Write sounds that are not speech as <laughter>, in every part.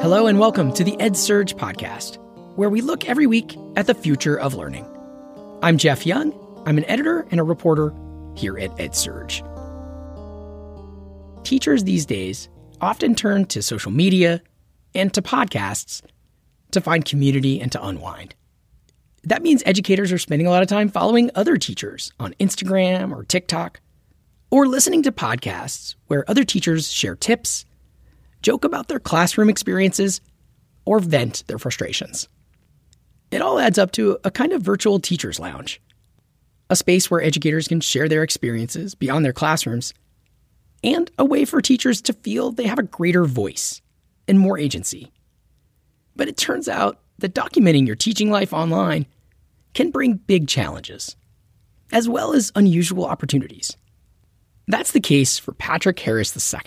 Hello, and welcome to the EdSurge podcast, where we look every week at the future of learning. I'm Jeff Young. I'm an editor and a reporter here at EdSurge. Teachers these days often turn to social media and to podcasts to find community and to unwind. That means educators are spending a lot of time following other teachers on Instagram or TikTok, or listening to podcasts where other teachers share tips, joke about their classroom experiences, or vent their frustrations. It all adds up to a kind of virtual teacher's lounge, a space where educators can share their experiences beyond their classrooms, and a way for teachers to feel they have a greater voice and more agency. But it turns out that documenting your teaching life online can bring big challenges, as well as unusual opportunities. That's the case for Patrick Harris II,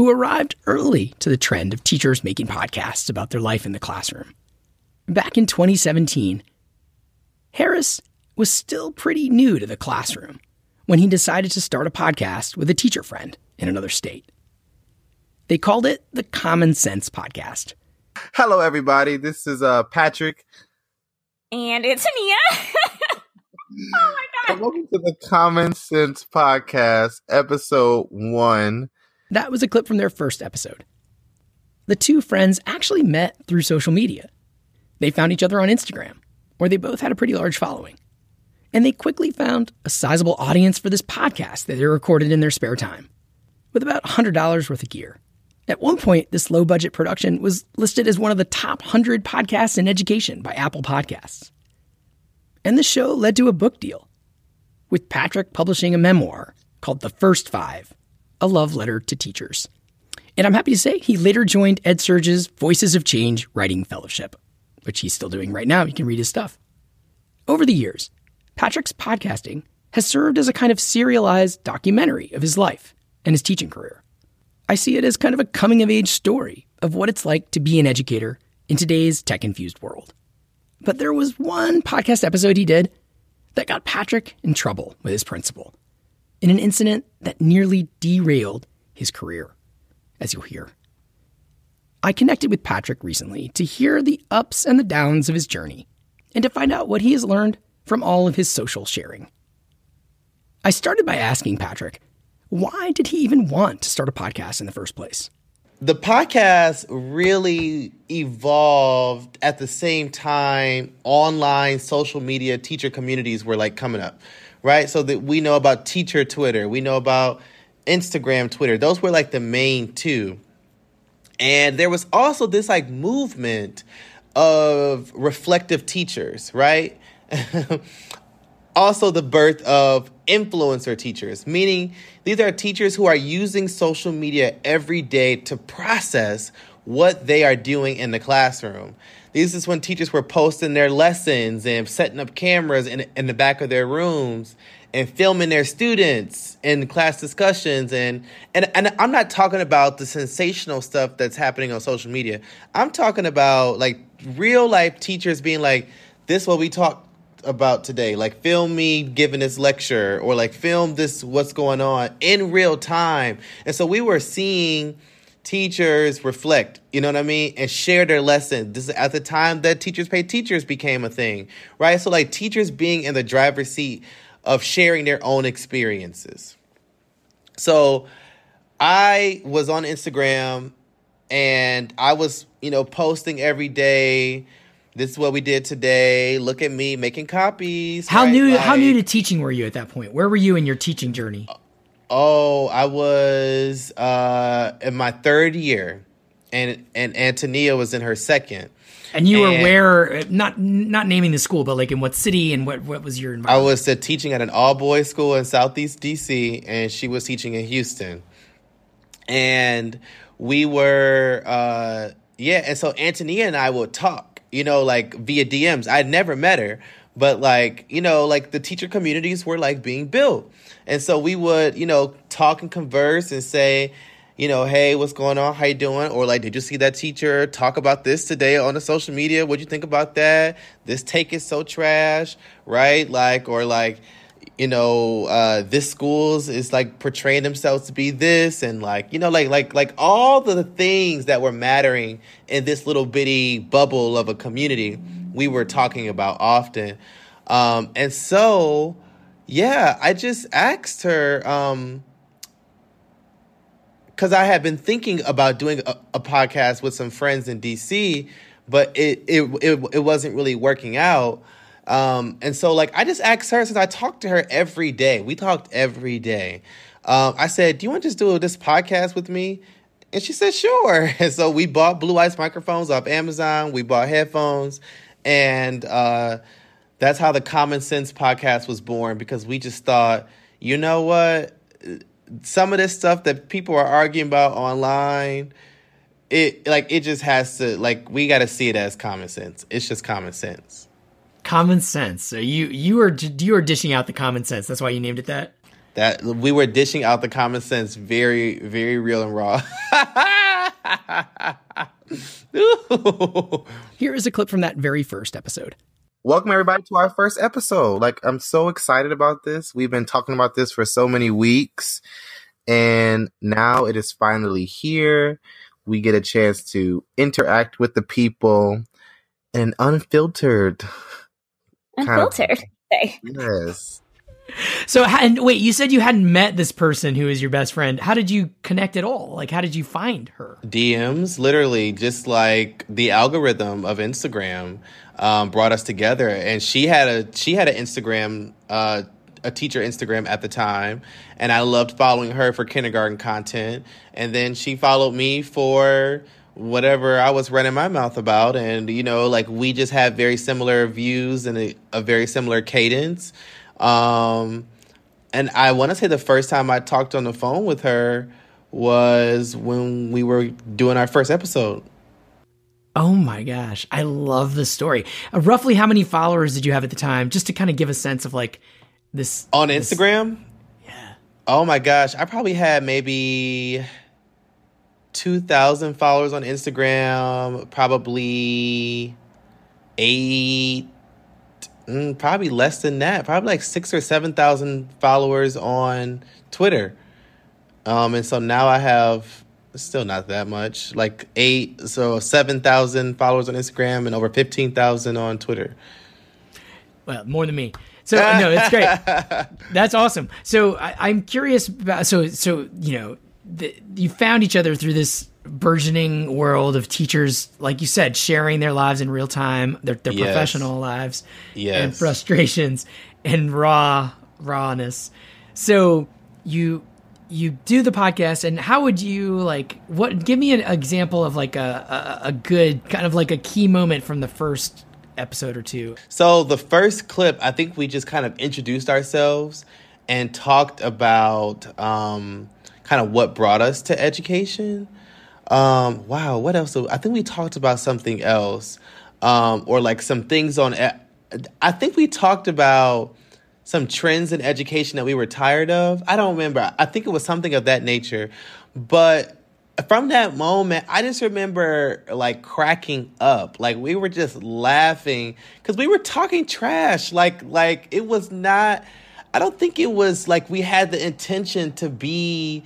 who arrived early to the trend of teachers making podcasts about their life in the classroom. Back in 2017, Harris was still pretty new to the classroom when he decided to start a podcast with a teacher friend in another state. They called it the Common Sense Podcast. Hello, everybody. This is uh, Patrick. And it's Ania. <laughs> oh my God. Welcome to the Common Sense Podcast, episode one. That was a clip from their first episode. The two friends actually met through social media. They found each other on Instagram, where they both had a pretty large following. And they quickly found a sizable audience for this podcast that they recorded in their spare time, with about $100 worth of gear. At one point, this low budget production was listed as one of the top 100 podcasts in education by Apple Podcasts. And the show led to a book deal, with Patrick publishing a memoir called The First Five A Love Letter to Teachers. And I'm happy to say he later joined EdSurge's Voices of Change Writing Fellowship, which he's still doing right now. You can read his stuff. Over the years, Patrick's podcasting has served as a kind of serialized documentary of his life and his teaching career. I see it as kind of a coming of age story of what it's like to be an educator in today's tech infused world. But there was one podcast episode he did that got Patrick in trouble with his principal in an incident that nearly derailed his career, as you'll hear. I connected with Patrick recently to hear the ups and the downs of his journey and to find out what he has learned from all of his social sharing. I started by asking Patrick why did he even want to start a podcast in the first place? The podcast really evolved at the same time online social media teacher communities were like coming up, right? So that we know about teacher Twitter, we know about Instagram, Twitter. Those were like the main two. And there was also this like movement of reflective teachers, right? <laughs> also the birth of influencer teachers, meaning these are teachers who are using social media every day to process what they are doing in the classroom. This is when teachers were posting their lessons and setting up cameras in, in the back of their rooms and filming their students in class discussions and, and and I'm not talking about the sensational stuff that's happening on social media. I'm talking about like real life teachers being like, this is what we talked about today. Like film me giving this lecture or like film this what's going on in real time. And so we were seeing teachers reflect, you know what I mean, and share their lesson. This is at the time that teachers pay teachers became a thing, right? So like teachers being in the driver's seat of sharing their own experiences. So I was on Instagram and I was, you know, posting every day this is what we did today. Look at me making copies. How right? new like, how new to teaching were you at that point? Where were you in your teaching journey? Oh, I was uh, in my third year, and and Antonia was in her second. And you and were where? Not not naming the school, but like in what city and what what was your environment? I was uh, teaching at an all boys school in Southeast DC, and she was teaching in Houston. And we were, uh, yeah, and so Antonia and I would talk you know, like via DMs. I'd never met her, but like, you know, like the teacher communities were like being built. And so we would, you know, talk and converse and say, you know, hey, what's going on? How you doing? Or like, did you see that teacher talk about this today on the social media? What'd you think about that? This take is so trash, right? Like, or like, you know, uh, this schools is like portraying themselves to be this, and like, you know, like like like all the things that were mattering in this little bitty bubble of a community, we were talking about often, um, and so, yeah, I just asked her. Um, because I had been thinking about doing a, a, podcast with some friends in DC, but it it it, it wasn't really working out. Um, and so like I just asked her since I talked to her every day. We talked every day. Um, I said, "Do you want to just do this podcast with me?" And she said, "Sure." <laughs> And so we bought Blue Ice microphones off Amazon. We bought headphones, and uh, that's how the Common Sense podcast was born. Because we just thought, you know what some of this stuff that people are arguing about online, it like it just has to like we got to see it as common sense. It's just common sense. Common sense. So you you are you are dishing out the common sense. That's why you named it that. That we were dishing out the common sense, very very real and raw. <laughs> Here is a clip from that very first episode. Welcome everybody to our first episode. Like I'm so excited about this. We've been talking about this for so many weeks and now it is finally here. We get a chance to interact with the people and unfiltered. Unfiltered. Kind of, <laughs> yes. So, and wait, you said you hadn't met this person who is your best friend. How did you connect at all? Like, how did you find her? DMs, literally, just like the algorithm of Instagram um, brought us together, and she had a she had an Instagram, uh, a teacher Instagram at the time, and I loved following her for kindergarten content, and then she followed me for whatever I was running my mouth about, and you know, like we just have very similar views and a, a very similar cadence. Um, and I want to say the first time I talked on the phone with her was when we were doing our first episode. Oh my gosh, I love the story. Uh, roughly, how many followers did you have at the time, just to kind of give a sense of like this on this, Instagram? Yeah. Oh my gosh, I probably had maybe two thousand followers on Instagram. Probably eight, mm, probably less than that. Probably like six or seven thousand followers on Twitter. Um, and so now I have still not that much. Like eight, so seven thousand followers on Instagram and over fifteen thousand on Twitter. Well, more than me. So no, it's great. <laughs> That's awesome. So I, am curious about so so you know the, you found each other through this burgeoning world of teachers, like you said, sharing their lives in real time, their their yes. professional lives, yes. and frustrations and raw rawness. So you you do the podcast and how would you like what give me an example of like a, a, a good kind of like a key moment from the first episode or two so the first clip i think we just kind of introduced ourselves and talked about um, kind of what brought us to education um, wow what else i think we talked about something else um, or like some things on i think we talked about some trends in education that we were tired of. I don't remember. I think it was something of that nature. But from that moment, I just remember like cracking up. Like we were just laughing cuz we were talking trash. Like like it was not I don't think it was like we had the intention to be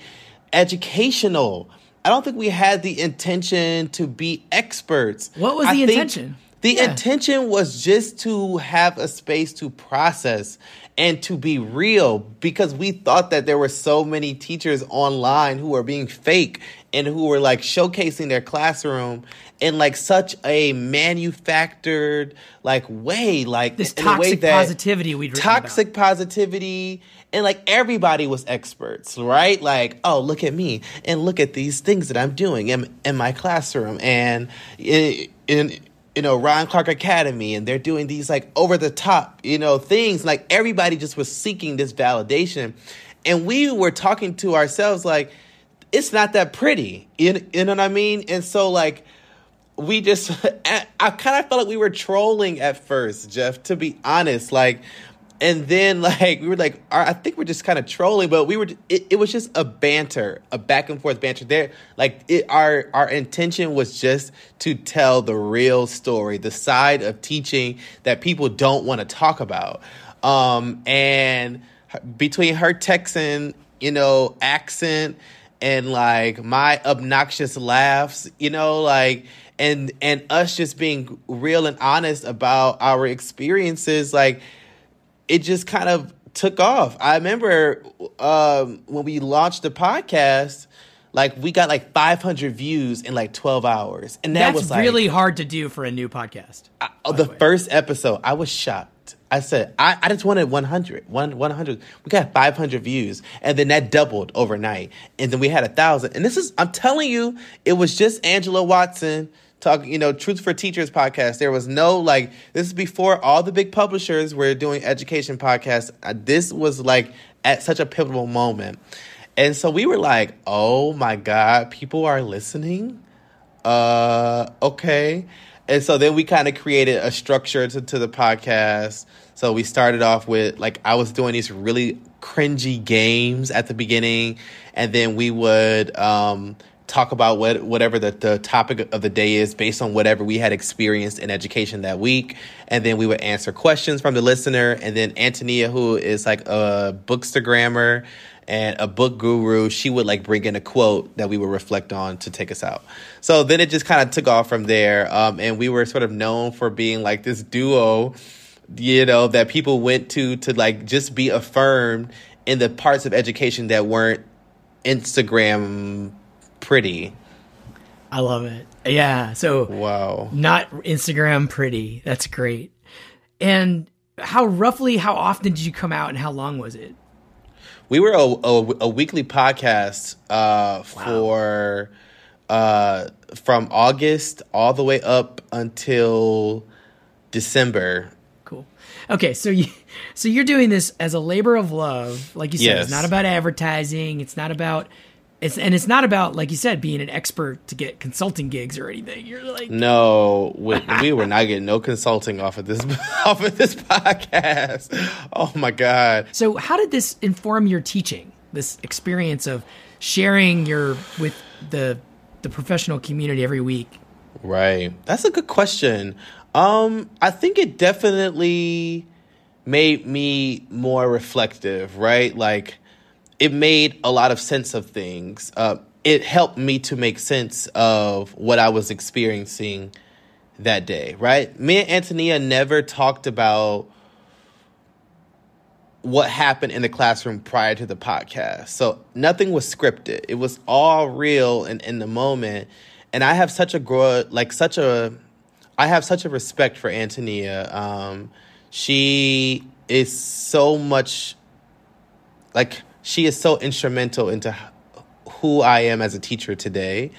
educational. I don't think we had the intention to be experts. What was the intention? The yeah. intention was just to have a space to process and to be real because we thought that there were so many teachers online who were being fake and who were like showcasing their classroom in like such a manufactured like way like this toxic positivity we toxic about. positivity and like everybody was experts right like oh look at me and look at these things that i'm doing in, in my classroom and in, in you know, Ron Clark Academy, and they're doing these like over the top, you know, things. Like everybody just was seeking this validation. And we were talking to ourselves like, it's not that pretty. You, you know what I mean? And so, like, we just, <laughs> I kind of felt like we were trolling at first, Jeff, to be honest. Like, and then <laughs> like we were like i think we're just kind of trolling but we were it, it was just a banter a back and forth banter there like it, our our intention was just to tell the real story the side of teaching that people don't want to talk about um and between her Texan, you know, accent and like my obnoxious laughs, you know, like and and us just being real and honest about our experiences, like it just kind of took off. I remember um, when we launched the podcast, like we got like 500 views in like 12 hours, and that That's was like, really hard to do for a new podcast. I, the first episode. I was shocked. I said, I, I just wanted 100, one, 100. We got 500 views. And then that doubled overnight. And then we had a thousand. And this is, I'm telling you, it was just Angela Watson talking, you know, Truth for Teachers podcast. There was no, like, this is before all the big publishers were doing education podcasts. Uh, this was like at such a pivotal moment. And so we were like, oh my God, people are listening? Uh, okay. And so then we kind of created a structure to, to the podcast. So we started off with like I was doing these really cringy games at the beginning, and then we would um, talk about what whatever the, the topic of the day is based on whatever we had experienced in education that week, and then we would answer questions from the listener, and then Antonia, who is like a bookstagrammer and a book guru, she would like bring in a quote that we would reflect on to take us out. So then it just kind of took off from there, um, and we were sort of known for being like this duo you know, that people went to to like just be affirmed in the parts of education that weren't Instagram pretty. I love it. Yeah. So wow, not Instagram pretty. That's great. And how roughly, how often did you come out, and how long was it? We were a, a, a weekly podcast uh, wow. for uh, from August all the way up until December Cool. okay, so you so you're doing this as a labor of love, like you said. Yes. It's not about advertising. It's not about it's and it's not about like you said being an expert to get consulting gigs or anything. You're like no, we, we were not getting no consulting off of this <laughs> off of this podcast. Oh my god! So how did this inform your teaching? This experience of sharing your with the the professional community every week. Right. That's a good question. Um, I think it definitely made me more reflective, right? Like it made a lot of sense of things. Uh, it helped me to make sense of what I was experiencing that day, right? Me and Antonia never talked about what happened in the classroom prior to the podcast. So nothing was scripted. It was all real and in the moment. And I have such a grow like such a I have such a respect for Antonia. Um, she is so much like she is so instrumental into who I am as a teacher today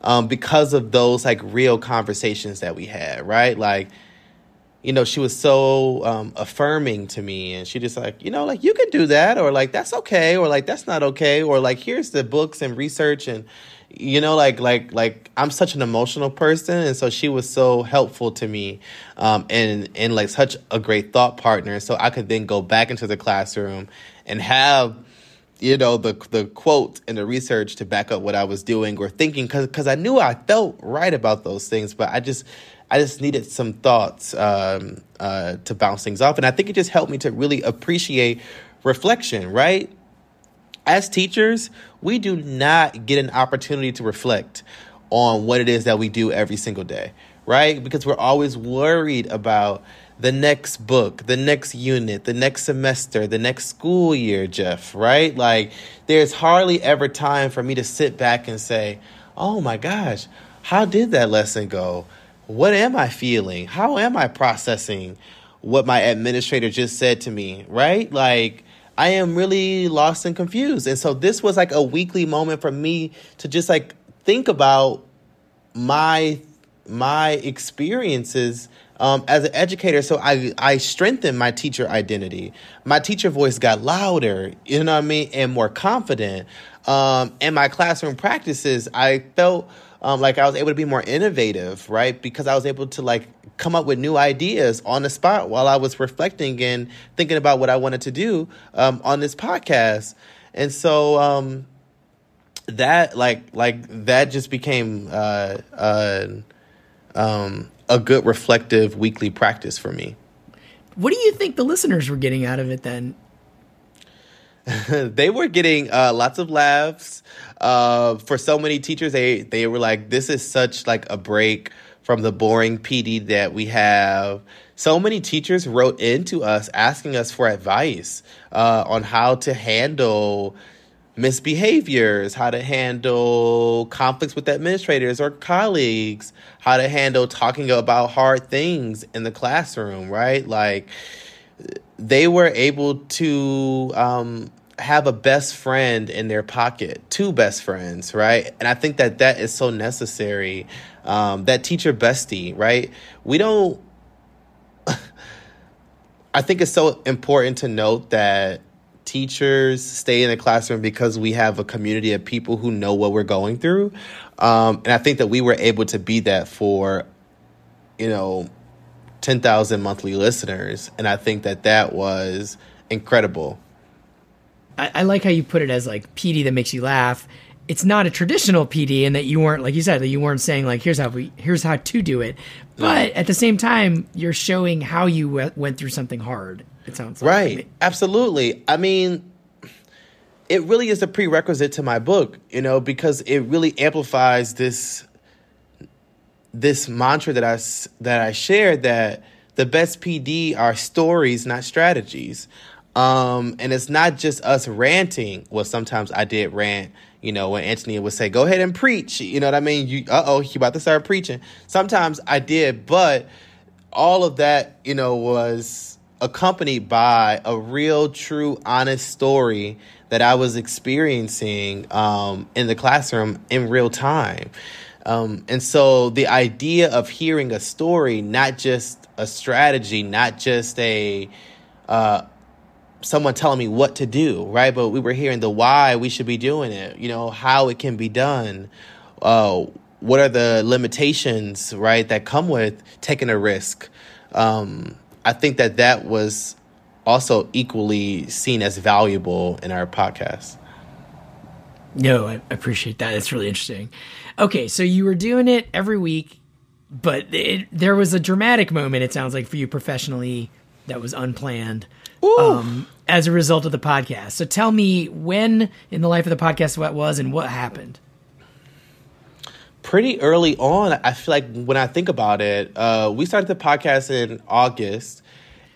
um, because of those like real conversations that we had, right? Like, you know, she was so um, affirming to me, and she just like, you know, like you can do that, or like that's okay, or like that's not okay, or like here's the books and research and you know like like like i'm such an emotional person and so she was so helpful to me um and and like such a great thought partner so i could then go back into the classroom and have you know the the quote and the research to back up what i was doing or thinking because because i knew i felt right about those things but i just i just needed some thoughts um uh to bounce things off and i think it just helped me to really appreciate reflection right as teachers, we do not get an opportunity to reflect on what it is that we do every single day, right? Because we're always worried about the next book, the next unit, the next semester, the next school year, Jeff, right? Like, there's hardly ever time for me to sit back and say, oh my gosh, how did that lesson go? What am I feeling? How am I processing what my administrator just said to me, right? Like, I am really lost and confused. And so this was like a weekly moment for me to just like think about my my experiences um, as an educator. So I I strengthened my teacher identity. My teacher voice got louder, you know what I mean, and more confident. Um, and my classroom practices, I felt um, like I was able to be more innovative, right? Because I was able to like come up with new ideas on the spot while I was reflecting and thinking about what I wanted to do um, on this podcast. And so um, that like like that just became uh, uh, um, a good reflective weekly practice for me. What do you think the listeners were getting out of it then? <laughs> they were getting uh, lots of laughs. Uh, for so many teachers, they they were like, "This is such like a break from the boring PD that we have." So many teachers wrote into us asking us for advice uh, on how to handle misbehaviors, how to handle conflicts with administrators or colleagues, how to handle talking about hard things in the classroom, right? Like they were able to um, have a best friend in their pocket, two best friends, right? And I think that that is so necessary. Um, that teacher bestie, right? We don't. <laughs> I think it's so important to note that teachers stay in the classroom because we have a community of people who know what we're going through. Um, and I think that we were able to be that for, you know, 10,000 monthly listeners. And I think that that was incredible. I, I, like how you put it as like PD that makes you laugh. It's not a traditional PD, and that you weren't like you said that you weren't saying like here's how we here's how to do it, but at the same time you're showing how you w- went through something hard. It sounds like. right, absolutely. I mean, it really is a prerequisite to my book, you know, because it really amplifies this this mantra that I that I shared that the best PD are stories, not strategies. Um, and it's not just us ranting. Well, sometimes I did rant, you know, when Antonia would say, "Go ahead and preach." You know what I mean? You, uh oh, you about to start preaching. Sometimes I did, but all of that, you know, was accompanied by a real, true, honest story that I was experiencing um, in the classroom in real time. Um, and so the idea of hearing a story, not just a strategy, not just a uh, someone telling me what to do, right? But we were hearing the why we should be doing it, you know, how it can be done. Uh, what are the limitations, right, that come with taking a risk? Um, I think that that was also equally seen as valuable in our podcast. No, I appreciate that. It's really interesting. Okay, so you were doing it every week, but it, there was a dramatic moment. It sounds like for you professionally that was unplanned um, as a result of the podcast. So tell me when in the life of the podcast what was and what happened. Pretty early on, I feel like when I think about it, uh, we started the podcast in August.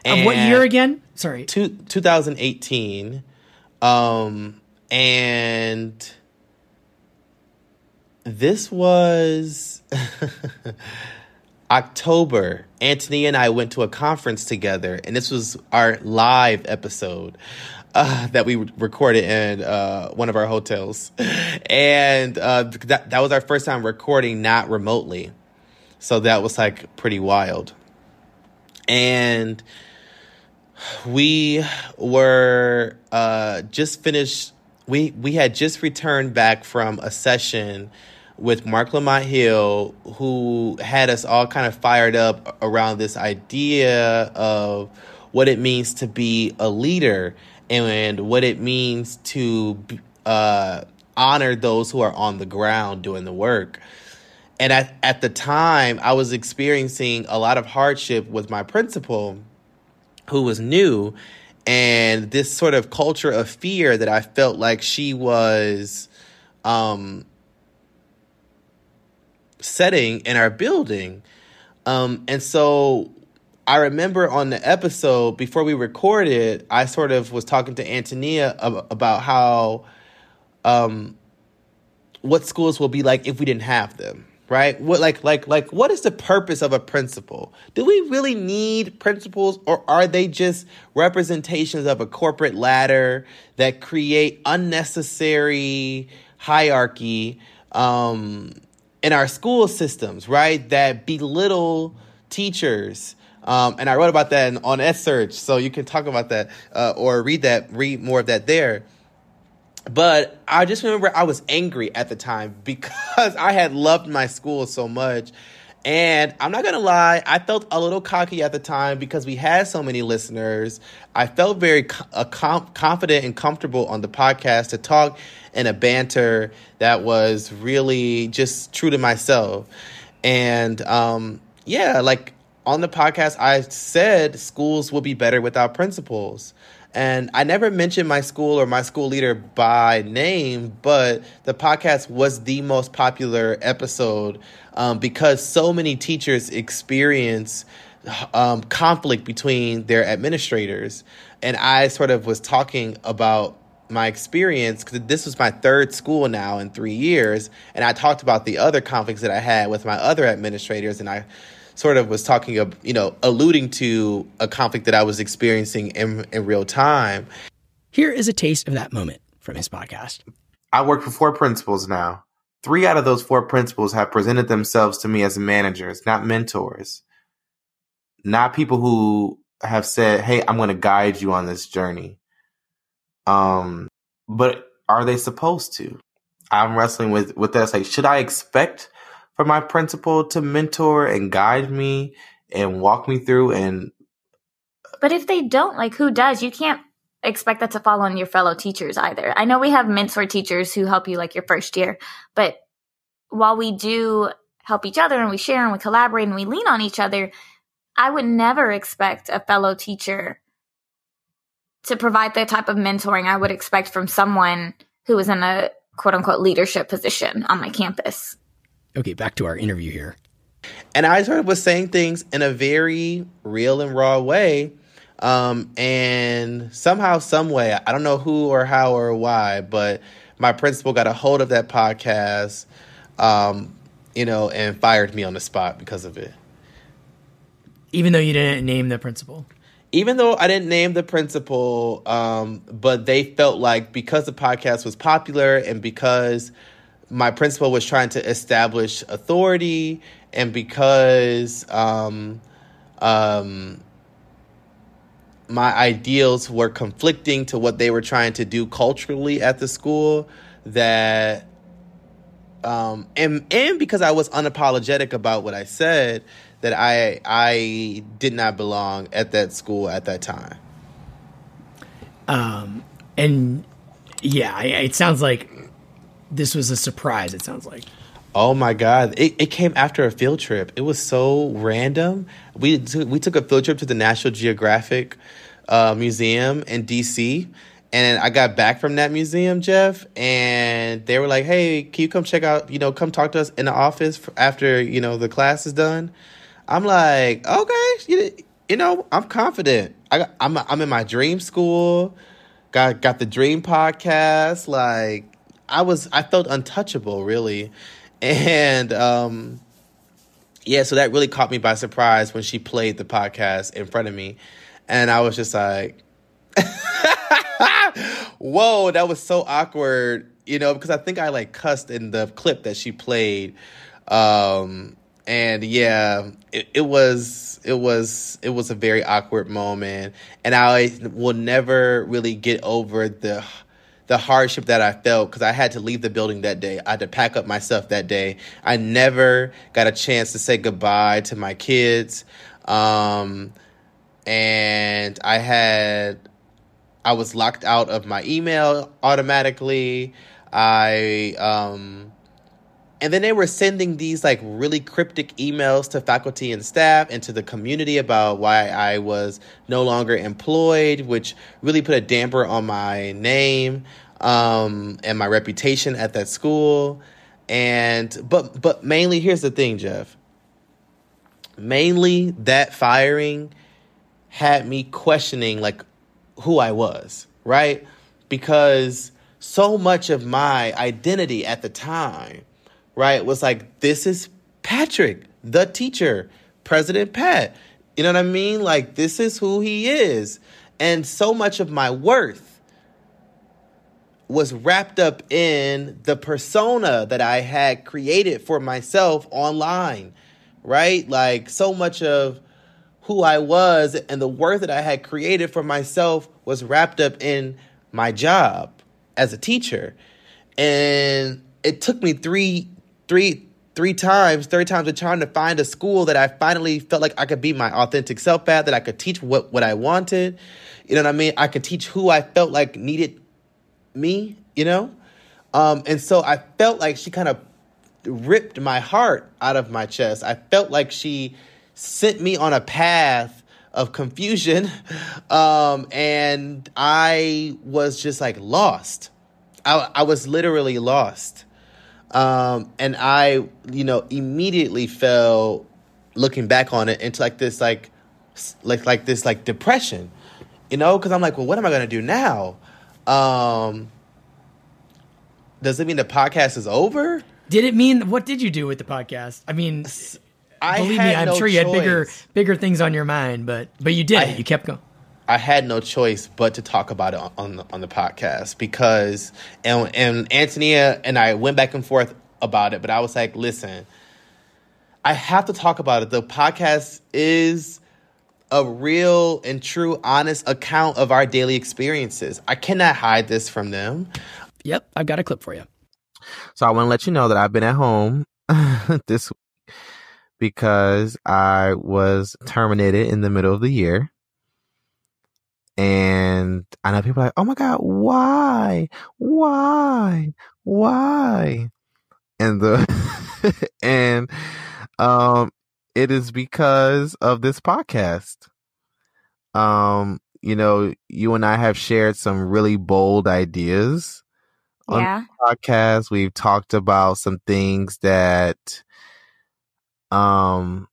Of what year again? Sorry, two, 2018. Um, and this was <laughs> October. Antonia and I went to a conference together, and this was our live episode. Uh, that we recorded in uh, one of our hotels, and uh, that that was our first time recording not remotely, so that was like pretty wild. And we were uh, just finished. We we had just returned back from a session with Marc Lamont Hill, who had us all kind of fired up around this idea of what it means to be a leader and what it means to uh, honor those who are on the ground doing the work. And at, at the time, I was experiencing a lot of hardship with my principal, who was new, and this sort of culture of fear that I felt like she was um, setting in our building. Um, and so I remember on the episode before we recorded, I sort of was talking to Antonia about how um, what schools will be like if we didn't have them right what like like like what is the purpose of a principal do we really need principals or are they just representations of a corporate ladder that create unnecessary hierarchy um, in our school systems, right? That belittle teachers. Um, and I wrote about that in, on EdSurge, so you can talk about that uh, or read that, read more of that there. But I just remember I was angry at the time <laughs> because I had loved my school so much. And I'm not gonna lie, I felt a little cocky at the time because we had so many listeners. I felt very uh, com- confident and comfortable on the podcast to talk in a banter that was really just true to myself. And um, yeah, like on the podcast, I said schools will be better without principals. And I never mentioned my school or my school leader by name, but the podcast was the most popular episode um, because so many teachers experience um, conflict between their administrators. And I sort of was talking about my experience because this was my third school now in three years. And I talked about the other conflicts that I had with my other administrators. And I sort of was talking of, you know, alluding to a conflict that I was experiencing in, in real time. Here is a taste of that moment from his podcast. I work for four principals now. Three out of those four principals have presented themselves to me as managers, not mentors, not people who have said, Hey, I'm going to guide you on this journey. Um, but are they supposed to? I'm wrestling with, with that. It's like, should I expect for my principal to mentor and guide me and walk me through and but if they don't like who does? You can't expect that to fall on your fellow teachers either. I know we have mentor teachers who help you like your first year but while we do help each other and we share and we collaborate and we lean on each other i would never expect a fellow teacher to provide the type of mentoring i would expect from someone who is in a quote unquote leadership position on my campus Okay, back to our interview here. And I sort of was saying things in a very real and raw way. Um, and somehow, some way, I don't know who or how or why, but my principal got a hold of that podcast, um, you know, and fired me on the spot because of it. Even though you didn't name the principal? Even though I didn't name the principal, um, but they felt like because the podcast was popular and because my principal was trying to establish authority, and because um, um, my ideals were conflicting to what they were trying to do culturally at the school, that um, and and because I was unapologetic about what I said, that I I did not belong at that school at that time. Um, and yeah, it sounds like this was a surprise. It sounds like. Oh my god! It, it came after a field trip. It was so random. We we took a field trip to the National Geographic uh, Museum in DC, and I got back from that museum, Jeff, and they were like, "Hey, can you come check out? You know, come talk to us in the office after you know the class is done." I'm like, "Okay, you, you know, I'm confident. I I'm I'm in my dream school. Got got the dream podcast. Like, I was I felt untouchable really, and um, yeah, so that really caught me by surprise when she played the podcast in front of me, and I was just like, <laughs> "Whoa, that was so awkward," you know, because I think I like cussed in the clip that she played, um, and yeah, it, it was it was it was a very awkward moment, and I will never really get over the the hardship that I felt because I had to leave the building that day. I had to pack up my stuff that day. I never got a chance to say goodbye to my kids. Um, and I had, I was locked out of my email automatically. I, um, and then they were sending these like really cryptic emails to faculty and staff and to the community about why I was no longer employed, which really put a damper on my name um, and my reputation at that school. And but but mainly here's the thing, Jeff. Mainly that firing had me questioning like who I was, right? Because so much of my identity at the time right, was like, this is Patrick, the teacher, President Pat. You know what I mean? Like, this is who he is. And so much of my worth was wrapped up in the persona that I had created for myself online, right? Like, so much of who I was and the worth that I had created for myself was wrapped up in my job as a teacher. And it took me three three three times, three times of trying to find a school that I finally felt like I could be my authentic self at, that I could teach what, what I wanted. You know what I mean? I could teach who I felt like needed me, you know? Um, and so I felt like she kind of ripped my heart out of my chest. I felt like she sent me on a path of confusion. <laughs> Um, and I was just like lost. I, I was literally lost. Um, and I, you know, immediately fell looking back on it into like this, like, like, like this, like depression, you know, cause I'm like, well, what am I going to do now? Um, does it mean the podcast is over? Did it mean what did you do with the podcast? I mean, I believe me, I'm no sure you had bigger bigger things on your mind, but but you did I- You kept going. I had no choice but to talk about it on, on the, on the podcast because and and Antonia and I went back and forth about it, but I was like, listen, I have to talk about it. The podcast is a real and true, honest account of our daily experiences. I cannot hide this from them. Yep, I've got a clip for you. So I want to let you know that I've been at home <laughs> this week because I was terminated in the middle of the year. And I know people are like, oh my God, why? Why? Why? And the, <laughs> and, um, it is because of this podcast. Um, you know, you and I have shared some really bold ideas on Yeah. podcast we've talked about some things that um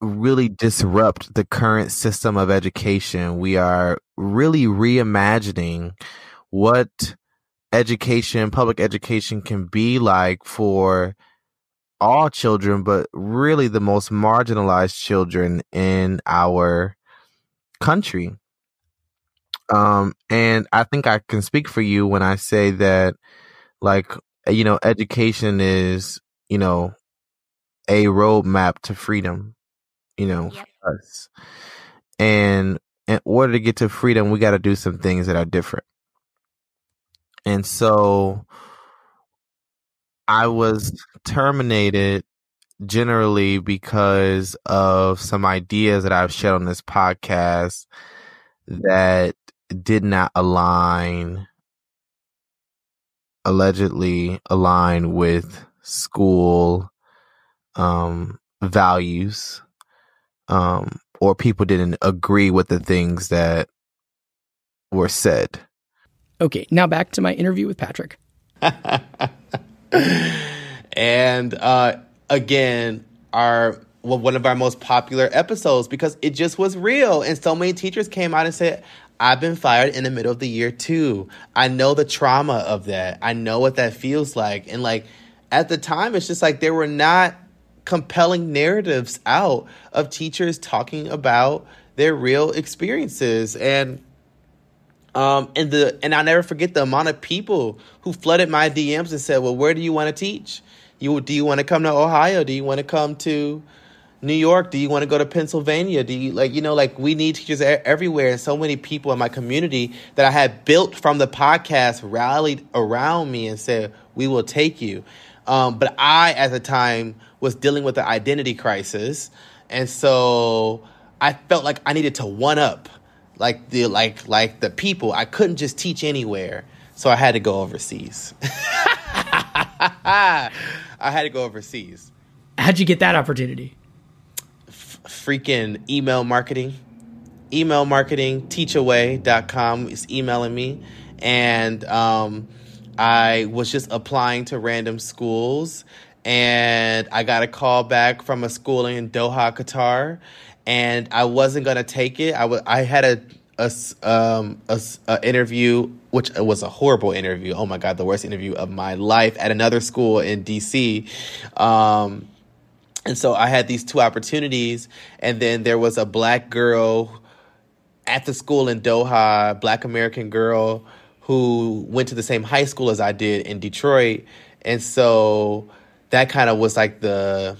really disrupt the current system of education. We are really reimagining what education public education can be like for all children but really the most marginalized children in our country. Um, and I think I can speak for you when I say that, like, you know, education is, you know, a roadmap to freedom, you know, Yep. us. And in order to get to freedom, we got to do some things that are different. And so I was terminated generally because of some ideas that I've shared on this podcast that did not align allegedly align with school um values um or people didn't agree with the things that were said Okay, now back to my interview with Patrick. <laughs> and uh, again, our well, one of our most popular episodes because it just was real, and so many teachers came out and said, "I've been fired in the middle of the year too. I know the trauma of that. I know what that feels like." And like at the time, it's just like there were not compelling narratives out of teachers talking about their real experiences and um, and the and I'll never forget the amount of people who flooded my DMs and said, "Well, where do you want to teach? You do you want to come to Ohio? Do you want to come to New York? Do you want to go to Pennsylvania? Do you like you know like we need teachers everywhere?" And so many people in my community that I had built from the podcast rallied around me and said, "We will take you." Um, but I, at the time, was dealing with the identity crisis, and so I felt like I needed to one up like the like like the people. I couldn't just teach anywhere, so I had to go overseas. <laughs> I had to go overseas. How'd you get that opportunity? Freaking email marketing, email marketing, teachaway.com is emailing me, and um, I was just applying to random schools, and I got a call back from a school in Doha, Qatar, and I wasn't gonna take it. I wa- I had a a um a, a interview which was a horrible interview. Oh my god, the worst interview of my life at another school in DC. Um and so I had these two opportunities and then there was a black girl at the school in Doha, black American girl who went to the same high school as I did in Detroit. And so that kind of was like the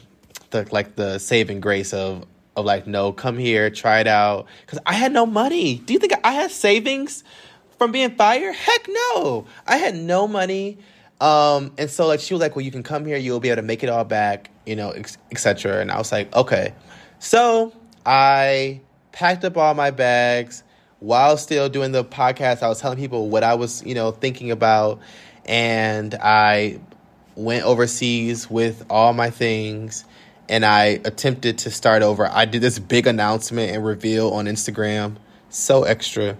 the like the saving grace of of like no, come here, try it out cuz I had no money. Do you think I had savings from being fired? Heck no. I had no money. Um, and so like she was like, "Well, you can come here. You'll be able to make it all back, you know, etc." And I was like, "Okay." So I packed up all my bags while still doing the podcast. I was telling people what I was, you know, thinking about, and I went overseas with all my things. and I attempted to start over. I did this big announcement and reveal on Instagram, so extra.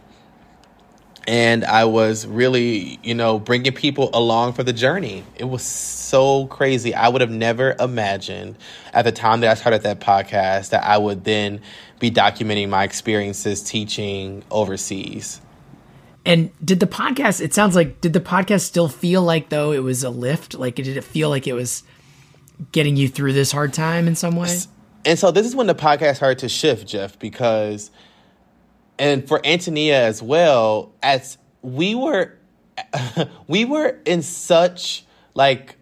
And I was really, you know, bringing people along for the journey. It was so crazy. I would have never imagined at the time that I started that podcast that I would then be documenting my experiences teaching overseas. And did the podcast, it sounds like, did the podcast still feel like though it was a lift? Like, did it feel like it was getting you through this hard time in some way? And so this is when the podcast started to shift, Jeff, because, and for Antonia as well, as we were, <laughs> we were in such like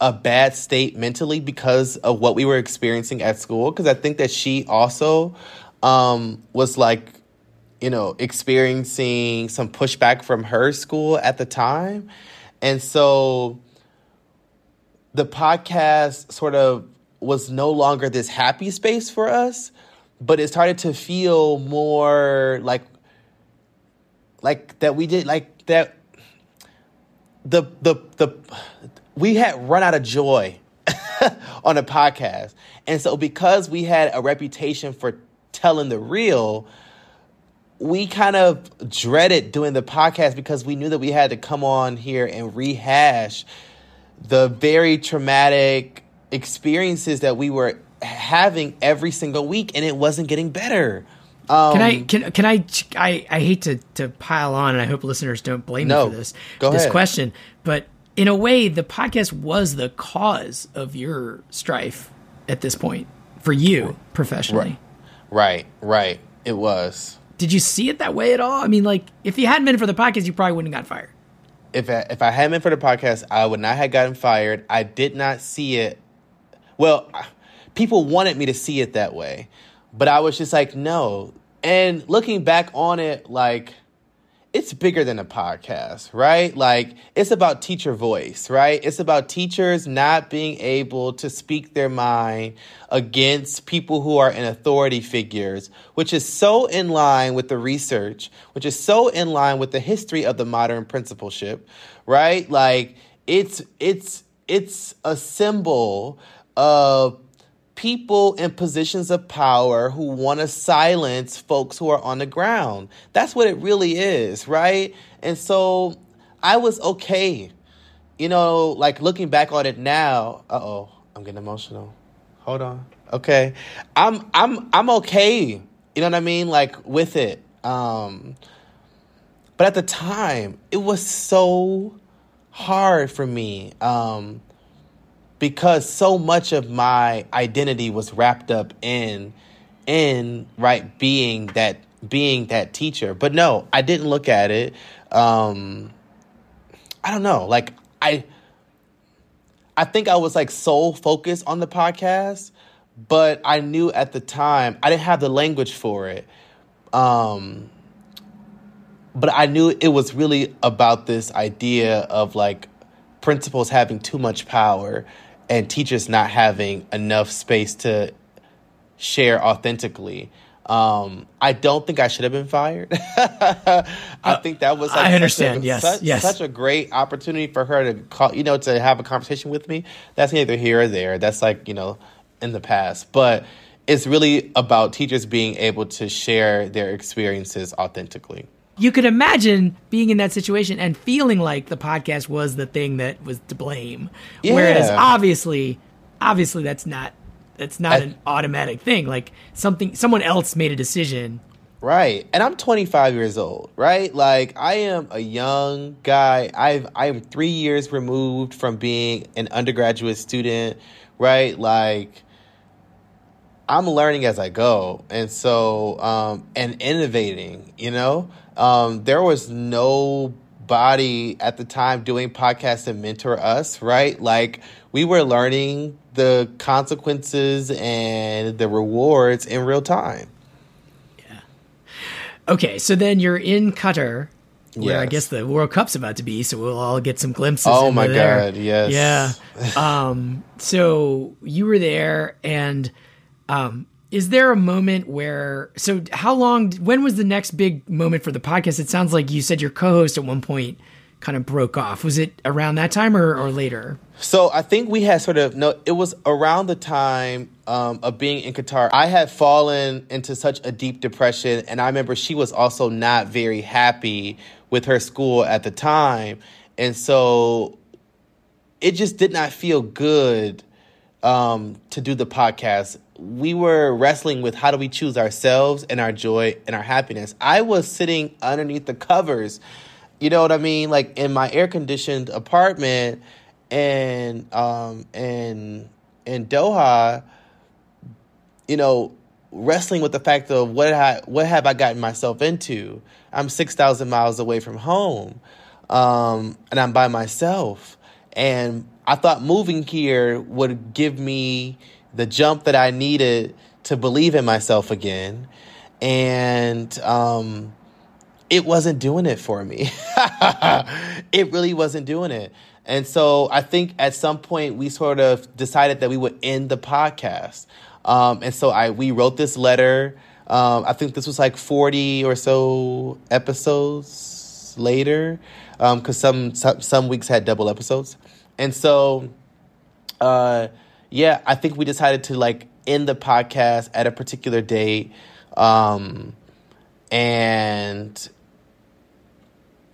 a bad state mentally because of what we were experiencing at school. Because I think that she also um, was like, you know, experiencing some pushback from her school at the time. And so the podcast sort of was no longer this happy space for us, but it started to feel more like like that we did like that the the the we had run out of joy <laughs> on a podcast. And so because we had a reputation for telling the real, we kind of dreaded doing the podcast because we knew that we had to come on here and rehash the very traumatic experiences that we were having every single week and it wasn't getting better. Um, can I can can I, I I hate to to pile on and I hope listeners don't blame No, me for this go this ahead. question, but in a way the podcast was the cause of your strife at this point for you professionally. Right, right. It was. Did you see it that way at all? I mean, like if you hadn't been for the podcast, you probably wouldn't have got fired. if I, if I hadn't been for the podcast, I would not have gotten fired. I did not see it. Well, people wanted me to see it that way, but I was just like, no. And looking back on it, like it's bigger than a podcast, right? Like it's about teacher voice, right? It's about teachers not being able to speak their mind against people who are in authority figures, which is so in line with the research, which is so in line with the history of the modern principalship, right? Like it's it's it's a symbol of people in positions of power who want to silence folks who are on the ground. That's what it really is, right? And so I was okay. You know, like looking back on it now, uh-oh, I'm getting emotional. Hold on. Okay. I'm I'm I'm okay. You know what I mean? Like with it. Um but at the time, it was so hard for me. Um because so much of my identity was wrapped up in in right being that being that teacher. But no i didn't look at it um i don't know like i i think i was like so focused on the podcast but i knew at the time i didn't have the language for it um but i knew it was really about this idea of like principals having too much power and teachers not having enough space to share authentically. Um, I don't think I should have been fired. <laughs> I think that was. Like I such understand. A, Yes, such, yes. such a great opportunity for her to call, you know, to have a conversation with me. That's neither here or there. That's like you know, in the past. But it's really about teachers being able to share their experiences authentically. You could imagine being in that situation and feeling like the podcast was the thing that was to blame. Whereas obviously, obviously that's not that's not I- an automatic thing. Like something someone else made a decision. Right. And I'm 25 years old, right? Like I am a young guy. I've I am 3 years removed from being an undergraduate student, right? Like I'm learning as I go. And so um and innovating, you know? Um there was nobody at the time doing podcasts to mentor us, right? Like we were learning the consequences and the rewards in real time. Yeah. Okay, so then you're in Qatar, where I guess the World Cup's about to be, so we'll all get some glimpses. Oh my there. God, yes. Yeah. Um, so you were there, and um, is there a moment where? So how long? When was the next big moment for the podcast? It sounds like you said your co-host at one point kind of broke off? Was it around that time or, or later? So I think we had sort of no. It was around the time um, of being in Qatar. I had fallen into such a deep depression, and I remember she was also not very happy with her school at the time, and so it just did not feel good um, to do the podcast. We were wrestling with how do we choose ourselves and our joy and our happiness. I was sitting underneath the covers, you know what I mean, like in my air conditioned apartment and um and in Doha, you know, wrestling with the fact of what I, what have I gotten myself into? I'm six thousand miles away from home, um, and I'm by myself. And I thought moving here would give me the jump that I needed to believe in myself again, and um, it wasn't doing it for me. <laughs> it really wasn't doing it. And so I think at some point we sort of decided that we would end the podcast. Um, and so I we wrote this letter. Um, I think this was like forty or so episodes later, because um, some, some some weeks had double episodes, and so uh, yeah, I think we decided to like end the podcast at a particular date, um, and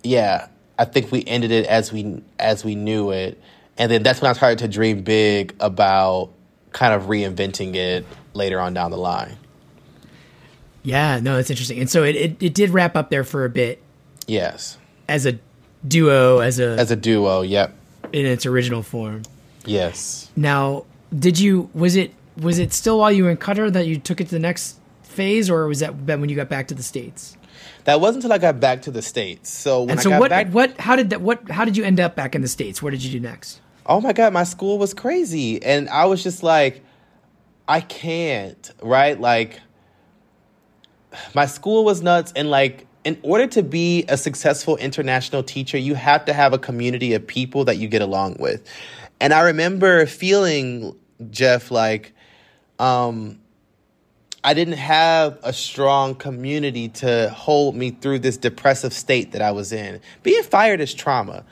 yeah, I think we ended it as we as we knew it, and then that's when I started to dream big about kind of reinventing it later on down the line. Yeah, no, that's interesting. And so it, it, it did wrap up there for a bit. Yes. As a duo, as a as a duo, yep. In its original form. Yes. Now, did you was it was it still while you were in Qatar that you took it to the next phase, or was that when you got back to the states? That wasn't until I got back to the states. So when and so I got what back, what how did that what how did you end up back in the states? What did you do next? oh my god, my school was crazy, and I was just like, I can't, right? Like, my school was nuts, and like, in order to be a successful international teacher, you have to have a community of people that you get along with. And I remember feeling, Jeff, like, um, I didn't have a strong community to hold me through this depressive state that I was in. Being fired is trauma.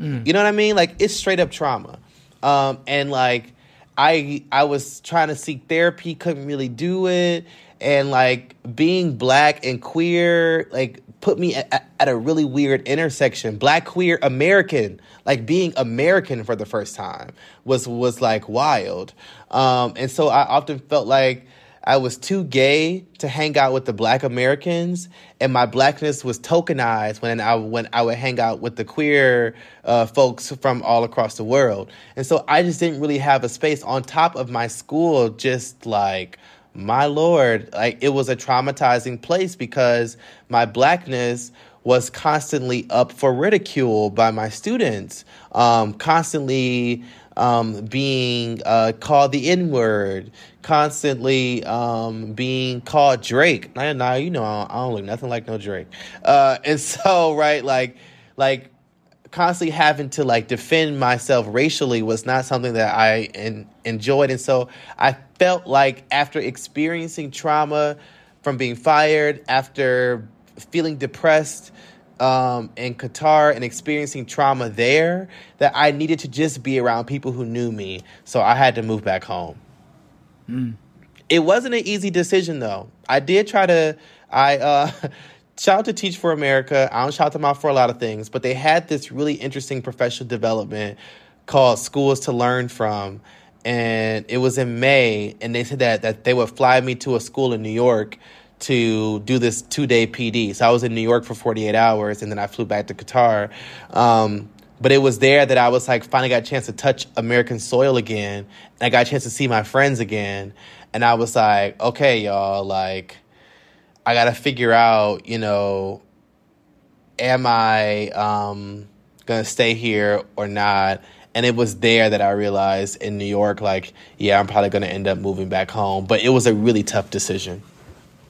Mm. You know what I mean? Like it's straight up trauma. Um, and like I I was trying to seek therapy, couldn't really do it, and like being black and queer like put me at, at a really weird intersection. Black queer American, like being American for the first time was was like wild. Um, and so I often felt like I was too gay to hang out with the black Americans, and my blackness was tokenized when I when I would hang out with the queer uh, folks from all across the world. And so I just didn't really have a space on top of my school, just like my lord, like it was a traumatizing place because my blackness was constantly up for ridicule by my students, um, constantly um, being uh, called the N word, constantly um, being called Drake. Now, now you know I don't, I don't, look nothing like no Drake, uh, and <laughs> so right, like, like constantly having to like defend myself racially was not something that I enjoyed, and so I felt like after experiencing trauma from being fired, after feeling depressed um, in Qatar and experiencing trauma there that I needed to just be around people who knew me. So I had to move back home. Mm. It wasn't an easy decision though. I did try to. I uh, <laughs> shout out to Teach for America. I don't shout them out for a lot of things, but they had this really interesting professional development called Schools to Learn From. And it was in May, and they said that, that they would fly me to a school in New York to do this two day PD. So I was in New York for 48 hours and then I flew back to Qatar. Um, but it was there that I was like finally got a chance to touch American soil again. And I got a chance to see my friends again. And I was like, okay, y'all, like, I got to figure out, you know, am I um, going to stay here or not? And it was there that I realized in New York, like, yeah, I'm probably going to end up moving back home. But it was a really tough decision.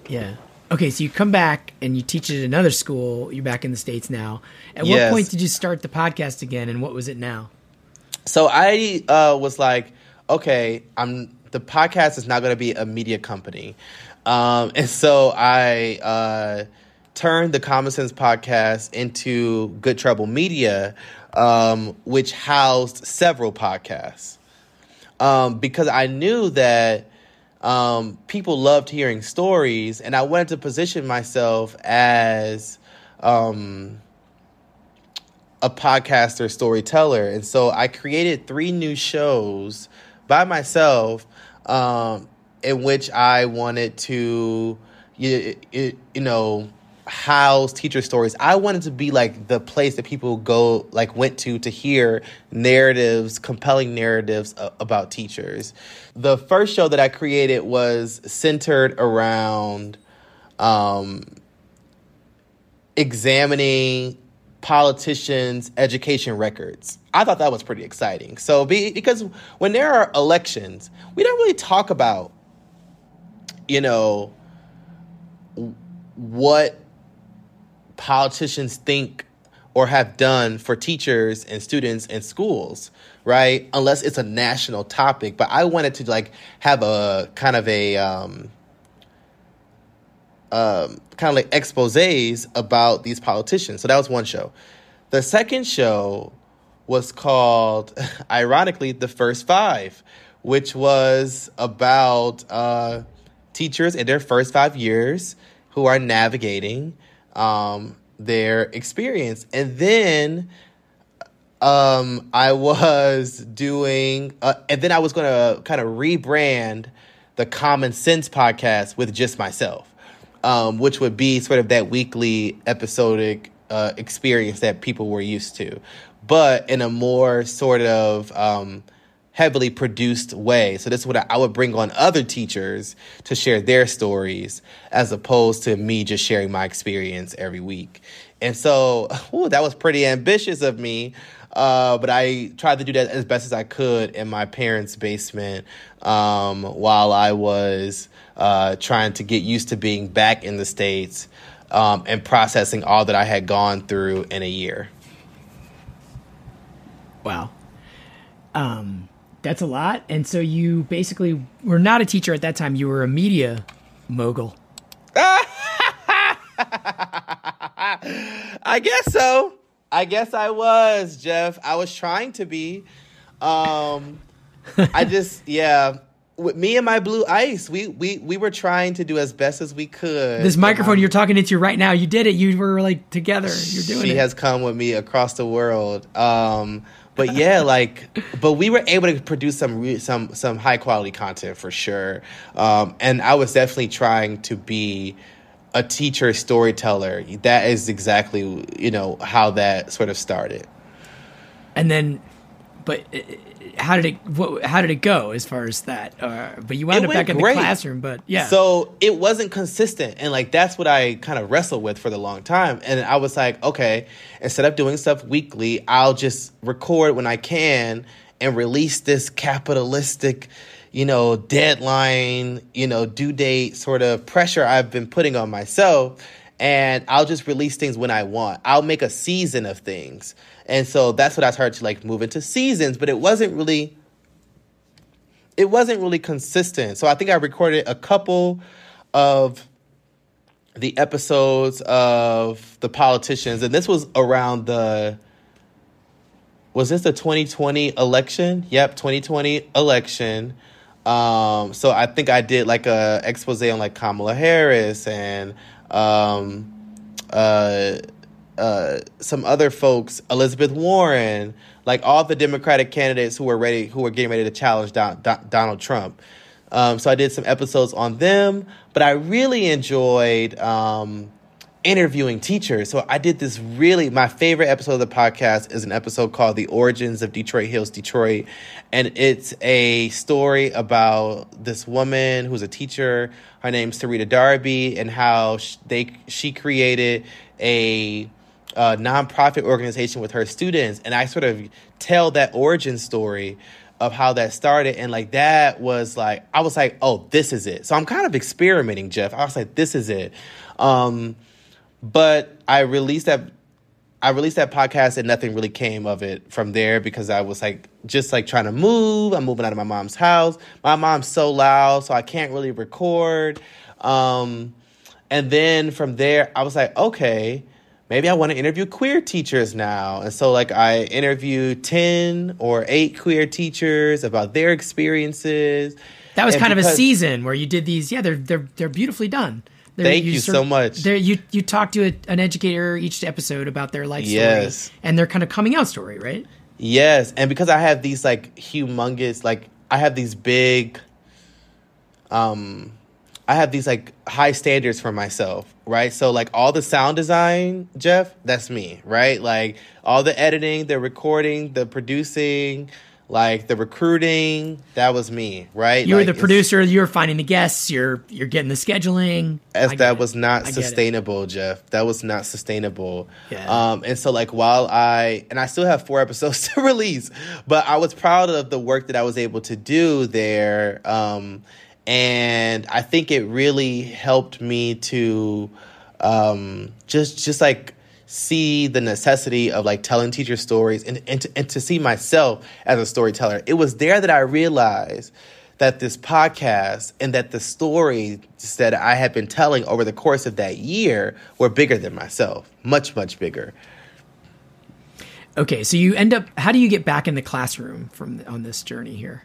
Yeah. Okay, so you come back and you teach at another school. You're back in the states now. At yes. what point did you start the podcast again, and what was it now? So I uh, was like, okay, I'm the podcast is not going to be a media company, um, <laughs> and so I uh, turned the Common Sense podcast into Good Trouble Media, um, which housed several podcasts. Um, because I knew that um, people loved hearing stories, and I wanted to position myself as um, a podcaster storyteller. And so I created three new shows by myself um, in which I wanted to, you, you know, house teacher stories. I wanted to be like the place that people go, like, went to to hear narratives, compelling narratives about teachers. The first show that I created was centered around um, examining politicians' education records. I thought that was pretty exciting. So, be, because when there are elections, we don't really talk about, you know, what politicians think or have done for teachers and students and schools, right? Unless it's a national topic. But I wanted to like have a kind of a um, um, kind of like exposés about these politicians. So that was one show. The second show was called, <laughs> ironically, The First Five, which was about uh, teachers in their first five years who are navigating um, their experience. And then um, I was doing, uh, and then I was going to kind of rebrand the Common Sense podcast with just myself um, which would be sort of that weekly episodic uh, experience that people were used to, but in a more sort of um, heavily produced way. So this is what I, I would bring on other teachers to share their stories, as opposed to me just sharing my experience every week. And so, <laughs> ooh, that was pretty ambitious of me. Uh, but I tried to do that as best as I could in my parents' basement um, while I was uh, trying to get used to being back in the States um, and processing all that I had gone through in a year. Wow. Um, that's a lot. And so you basically were not a teacher at that time, you were a media mogul. <laughs> I guess so. I guess I was, Jeff. I was trying to be. Um, I <laughs> just, yeah with me and my blue ice, we we we were trying to do as best as we could. This microphone you're talking into right now, you did it. You were like together. You're doing she it. She has come with me across the world. Um, but yeah, like, but we were able to produce some some some high quality content for sure. Um, and I was definitely trying to be a teacher storyteller. That is exactly you know how that sort of started. And then, but how did it what, how did it go as far as that? Uh, but you wound it up back great. in the classroom, but yeah. So it wasn't consistent, and like that's what I kind of wrestled with for the long time. And I was like, okay, instead of doing stuff weekly, I'll just record when I can and release this capitalistic, you know, deadline, you know, due date sort of pressure I've been putting on myself. And I'll just release things when I want. I'll make a season of things and so that's what I started to like move into seasons, but it wasn't really it wasn't really consistent. So I think I recorded a couple of the episodes of the politicians and this was around the was this the 2020 election? Yep, 2020 election. Um, so I think I did like a expose on like Kamala Harris and um, uh, uh, some other folks, Elizabeth Warren, like all the Democratic candidates who were ready, who were getting ready to challenge Don, Don, Donald Trump. Um, so I did some episodes on them, but I really enjoyed um, interviewing teachers. So I did this really, my favorite episode of the podcast is an episode called The Origins of Detroit Heals, Detroit. And it's a story about this woman who's a teacher. Her name's Sirrita Darby, and how they she created a uh, nonprofit organization with her students, and I sort of tell that origin story of how that started, and like that was like I was like, oh, this is it. So I'm kind of experimenting, Jeff. I was like, this is it. Um, but I released that I released that podcast and nothing really came of it from there because I was like just like trying to move. I'm moving out of my mom's house. My mom's so loud, so I can't really record. Um, and then from there, I was like, okay, maybe I want to interview queer teachers now. And so, like, I interviewed 10 or 8 queer teachers about their experiences. That was And kind of a season where you did these. Yeah, they're they're they're beautifully done. They're- Thank you sort so much. You you talk to a, an educator each episode about their life story and their kind of coming out story, right? Yes, and because I have these like humongous, like I have these big, um, I have these like high standards for myself, right? So like all the sound design, Jeff, that's me, right? Like all the editing, the recording, the producing, like the recruiting, that was me, right? You were Like, the producer. You were finding the guests. You're you're getting the scheduling. As that it. was not I sustainable, Jeff. That was not sustainable. Yeah. Um, and so like while I and I still have four <laughs> episodes to release, but I was proud of the work that I was able to do there. Um, and I think it really helped me to um, just just like see the necessity of like telling teacher stories and, and, to, and to see myself as a storyteller. It was there that I realized that this podcast and that the stories that I had been telling over the course of that year were bigger than myself, much, much bigger. Okay, so you end up. How do you get back in the classroom from on this journey here?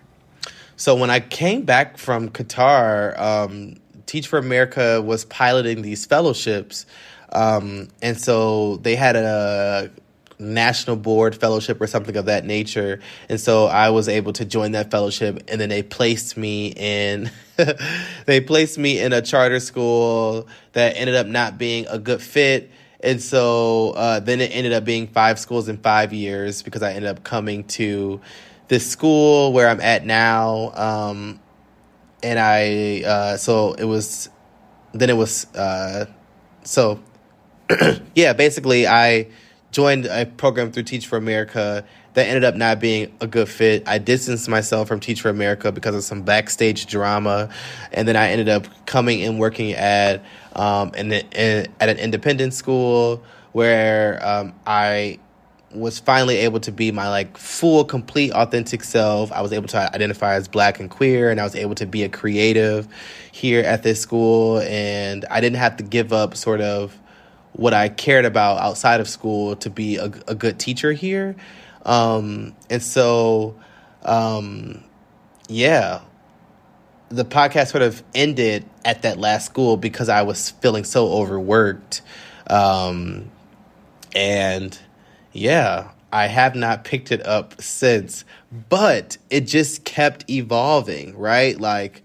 So when I came back from Qatar, um, Teach for America was piloting these fellowships, um, and so they had a national board fellowship or something of that nature. And so I was able to join that fellowship, and then they placed me in. <laughs> they placed me in a charter school that ended up not being a good fit. And so uh, then it ended up being five schools in five years because I ended up coming to this school where I'm at now. Um, and I, uh, so it was, then it was, uh, so <clears throat> yeah, basically I joined a program through Teach for America that ended up not being a good fit. I distanced myself from Teach for America because of some backstage drama, and then I ended up coming and working at um, an, an at an independent school where um, I was finally able to be my like full complete authentic self i was able to identify as black and queer and i was able to be a creative here at this school and i didn't have to give up sort of what i cared about outside of school to be a, a good teacher here um, and so um, yeah the podcast sort of ended at that last school because i was feeling so overworked um, and yeah, I have not picked it up since, but it just kept evolving, right? Like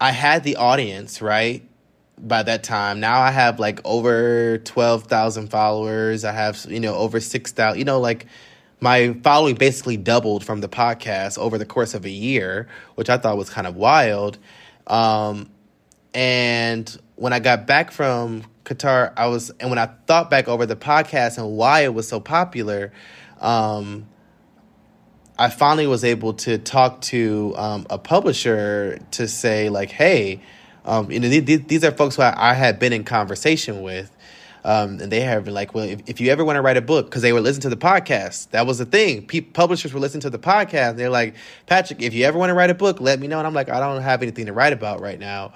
I had the audience, right? By that time, now I have like over 12,000 followers. I have, you know, over 6,000, you know, like my following basically doubled from the podcast over the course of a year, which I thought was kind of wild. Um, and when I got back from Qatar, I was, and when I thought back over the podcast and why it was so popular, um, I finally was able to talk to um, a publisher to say, like, hey, um, you know, th- these are folks who I, I had been in conversation with. Um, and they have been like, well, if, if you ever want to write a book, because they were listening to the podcast, that was the thing. Pe- publishers were listening to the podcast. They're like, Patrick, if you ever want to write a book, let me know. And I'm like, I don't have anything to write about right now.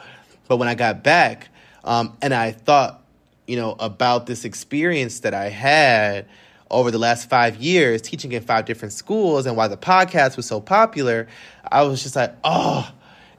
But when I got back, um, and I thought, you know, about this experience that I had over the last five years teaching in five different schools and why the podcast was so popular, I was just like, oh,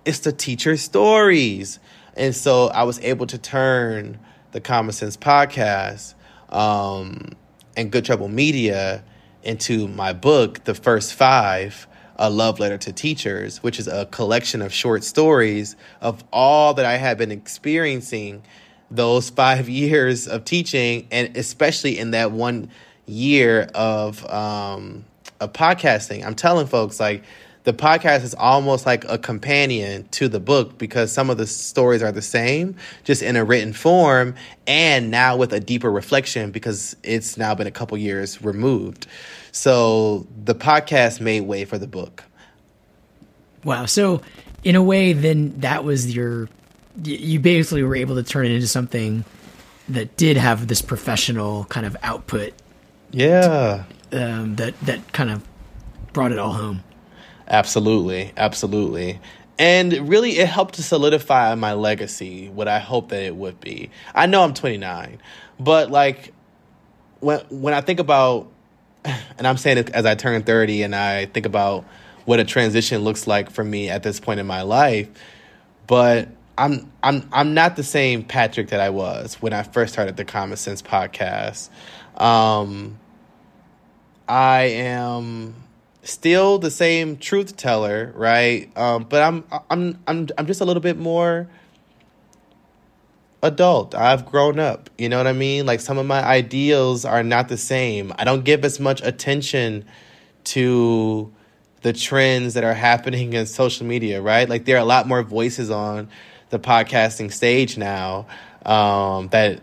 it's the teacher stories. And so I was able to turn the Common Sense podcast um, and Good Trouble Media into my book, The First Five, A Love Letter to Teachers, which is a collection of short stories of all that I had been experiencing those five <laughs> years of teaching, and especially in that one year of um, of podcasting. I'm telling folks like the podcast is almost like a companion to the book because some of the stories are the same, just in a written form, and now with a deeper reflection because it's now been a couple years removed. So the podcast made way for the book. Wow. So, in a way, then that was your, you basically were able to turn it into something that did have this professional kind of output Yeah. um, that that kind of brought it all home. Absolutely, absolutely. and really it helped to solidify my legacy what i hope that it would be i know i'm 29 but like when when i think about <sighs> and i'm saying it as i turn 30 and i think about what a transition looks like for me at this point in my life but i'm i'm i'm not the same patrick that i was when i first started the common sense podcast um i am still the same truth teller, right? Um, but I'm I'm I'm I'm just a little bit more adult. I've grown up. You know what I mean? Like some of my ideals are not the same. I don't give as much attention to the trends that are happening in social media, right? Like there are a lot more voices on the podcasting stage now um, that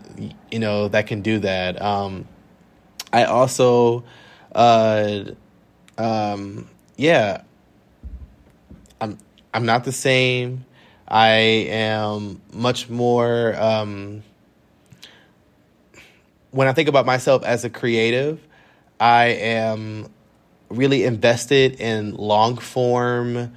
you know that can do that. Um, I also uh, um, yeah, I'm I'm not the same. I am much more. Um, when I think about myself as a creative, I am really invested in long form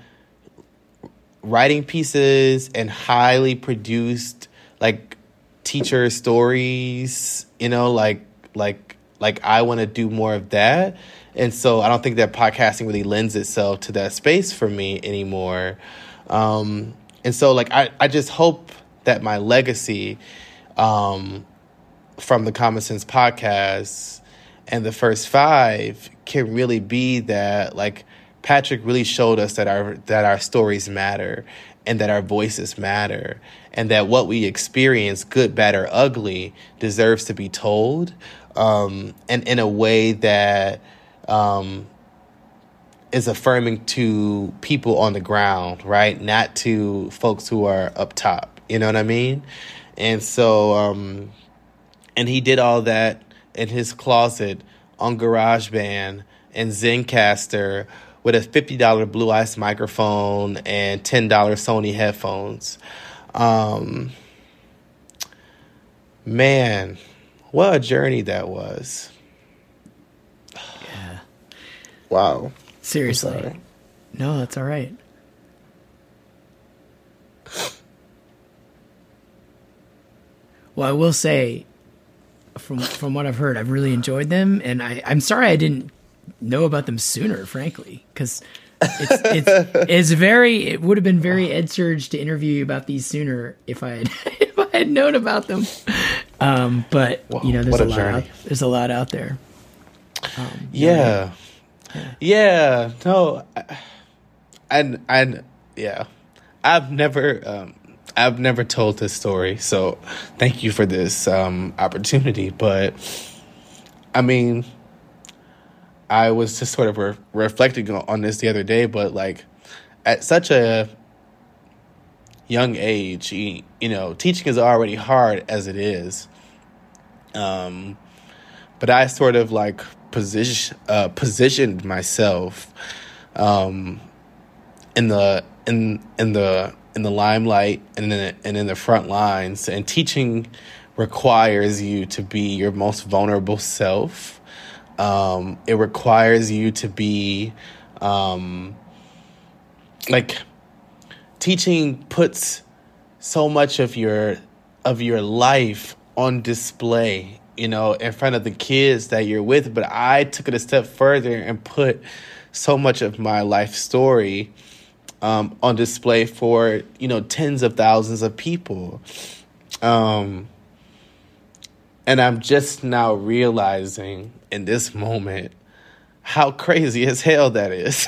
writing pieces and highly produced like teacher stories you know like like like I want to do more of that and so I don't think that podcasting really lends itself to that space for me anymore. Um, and so like I, I just hope that my legacy um, from the Common Sense podcast and the first five can really be that like Patrick really showed us that our that our stories matter and that our voices matter and that what we experience, good, bad, or ugly, deserves to be told um, and in a way that um, is affirming to people on the ground, right? Not to folks who are up top. You know what I mean? And so, um, and he did all that in his closet on GarageBand and Zencastr with a $50 Blue Ice microphone and $10 Sony headphones. Um, man, what a journey that was. Wow. Seriously. No, that's all right. Well, I will say, from from what I've heard, I've really enjoyed them, and I, I'm sorry I didn't know about them sooner, frankly, because it's, it's <laughs> it's very it would have been very EdSurge to interview you about these sooner if I had <laughs> if I had known about them. Um, but you know, there's a, a, lot out, there's a lot out there. Um, yeah. Yeah, no, and and yeah, I've never um, I've never told this story, so thank you for this um, opportunity. But I mean, I was just sort of re- reflecting on this the other day, but like at such a young age, you, you know, teaching is already hard as it is. Um, but I sort of like position uh, positioned myself um, in the in in the in the limelight and in the, and in the front lines. And teaching requires you to be your most vulnerable self. Um, it requires you to be um, like teaching puts so much of your of your life on display you know, in front of the kids that you're with. But I took it a step further and put so much of my life story um, on display for, you know, tens of thousands of people. Um, and I'm just now realizing in this moment how crazy as hell that is.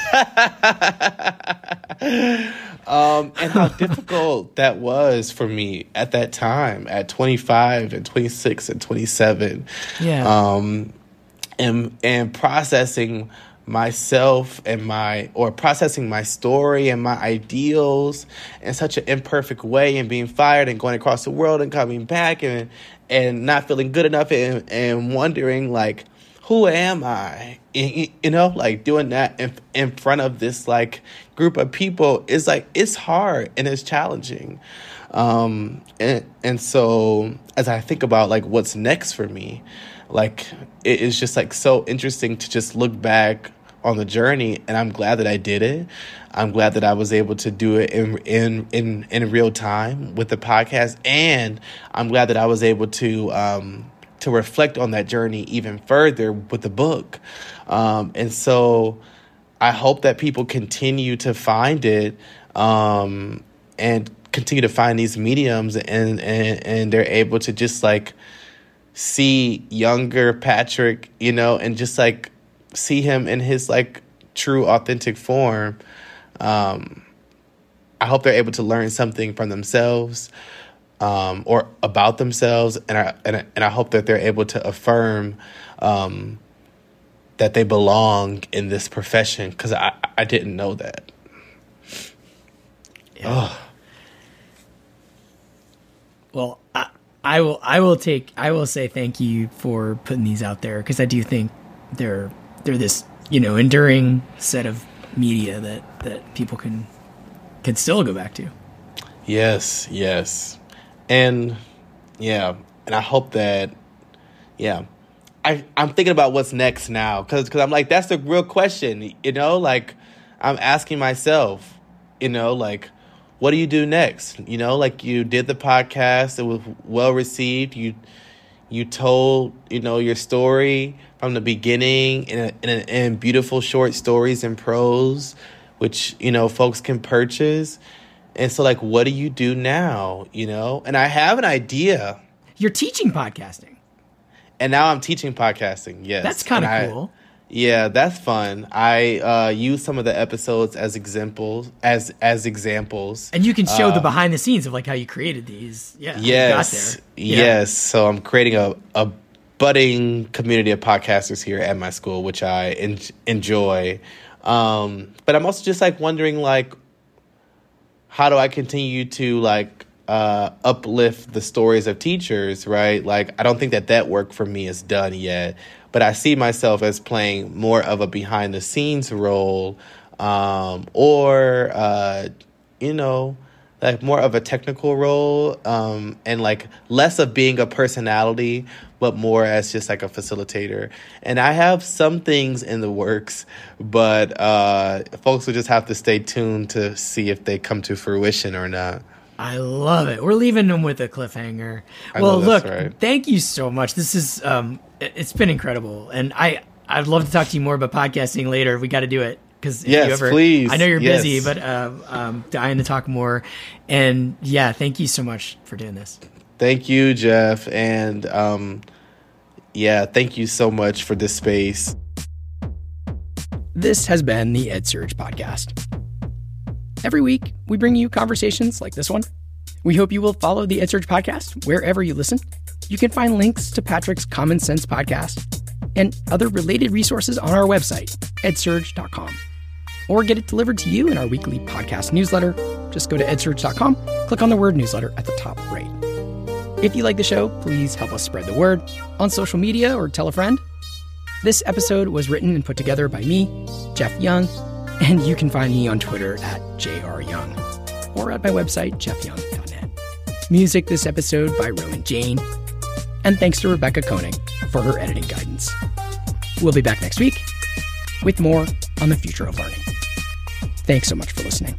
<laughs> um, and how <laughs> difficult that was for me at that time at 25 and 26 and 27. Yeah. Um, and, and processing myself and my or processing my story and my ideals in such an imperfect way and being fired and going across the world and coming back and and not feeling good enough and, and wondering like who am I? You know, like doing that in, in front of this like group of people is like it's hard and it's challenging. Um, and and so as I think about like what's next for me, like it is just like so interesting to just look back on the journey, and I'm glad that I did it. I'm glad that I was able to do it in in in, in real time with the podcast, and I'm glad that I was able to um, to reflect on that journey even further with the book. Um, and so, I hope that people continue to find it um, and continue to find these mediums, and and and they're able to just like see younger Patrick, you know, and just like see him in his like true authentic form. Um, I hope they're able to learn something from themselves um, or about themselves, and I and I, and I hope that they're able to affirm um, that they belong in this profession because I I didn't know that. Yeah. Oh. Well, I, I will I will take I will say thank you for putting these out there because I do think they're they're this you know enduring set of media that that people can can still go back to. Yes, yes, and yeah, and I hope that yeah. I, I'm thinking about what's next now because cause I'm like that's the real question you know like I'm asking myself you know like what do you do next? You know, like you did the podcast, it was well received. You you told you know your story from the beginning in a, in, a, in beautiful short stories and prose, which you know folks can purchase. And so, like, what do you do now? You know, and I have an idea. You're teaching podcasting, and now I'm teaching podcasting. Yes, that's kind of cool. Yeah, that's fun. I uh, use some of the episodes as examples as as examples, and you can show the behind the scenes of like how you created these. Yeah. Yes. Yeah. Yes. So I'm creating a a budding community of podcasters here at my school, which I en- enjoy. Um, but I'm also just like wondering, like, how do I continue to like uh, uplift the stories of teachers? Right? Like, I don't think that that work for me is done yet but I see myself as playing more of a behind the scenes role um, or, uh, you know, like more of a technical role um, and like less of being a personality, but more as just like a facilitator. And I have some things in the works, but uh, folks will just have to stay tuned to see if they come to fruition or not. I love it. We're leaving them with a cliffhanger. I well, look, right. thank you so much. This is um, it's been incredible, and I I'd love to talk to you more about podcasting later. We got to do it because yes, ever, please. I know you're yes. busy, but uh, um, dying to talk more. And yeah, thank you so much for doing this. Thank you, Jeff, and um, yeah, thank you so much for this space. This has been the EdSurge podcast. Every week, we bring you conversations like this one. We hope you will follow the EdSurge podcast wherever you listen. You can find links to Patrick's Common Sense podcast and other related resources on our website, edsurge.com. Or get it delivered to you in our weekly podcast newsletter. Just go to edsurge.com, click on the word newsletter at the top right. If you like the show, please help us spread the word on social media or tell a friend. This episode was written and put together by me, Jeff Young, and you can find me on Twitter at jryoung or at my website, jeffyoung.net. Music this episode by Roman Jane. And thanks to Rebecca Koenig for her editing guidance. We'll be back next week with more on the future of learning. Thanks so much for listening.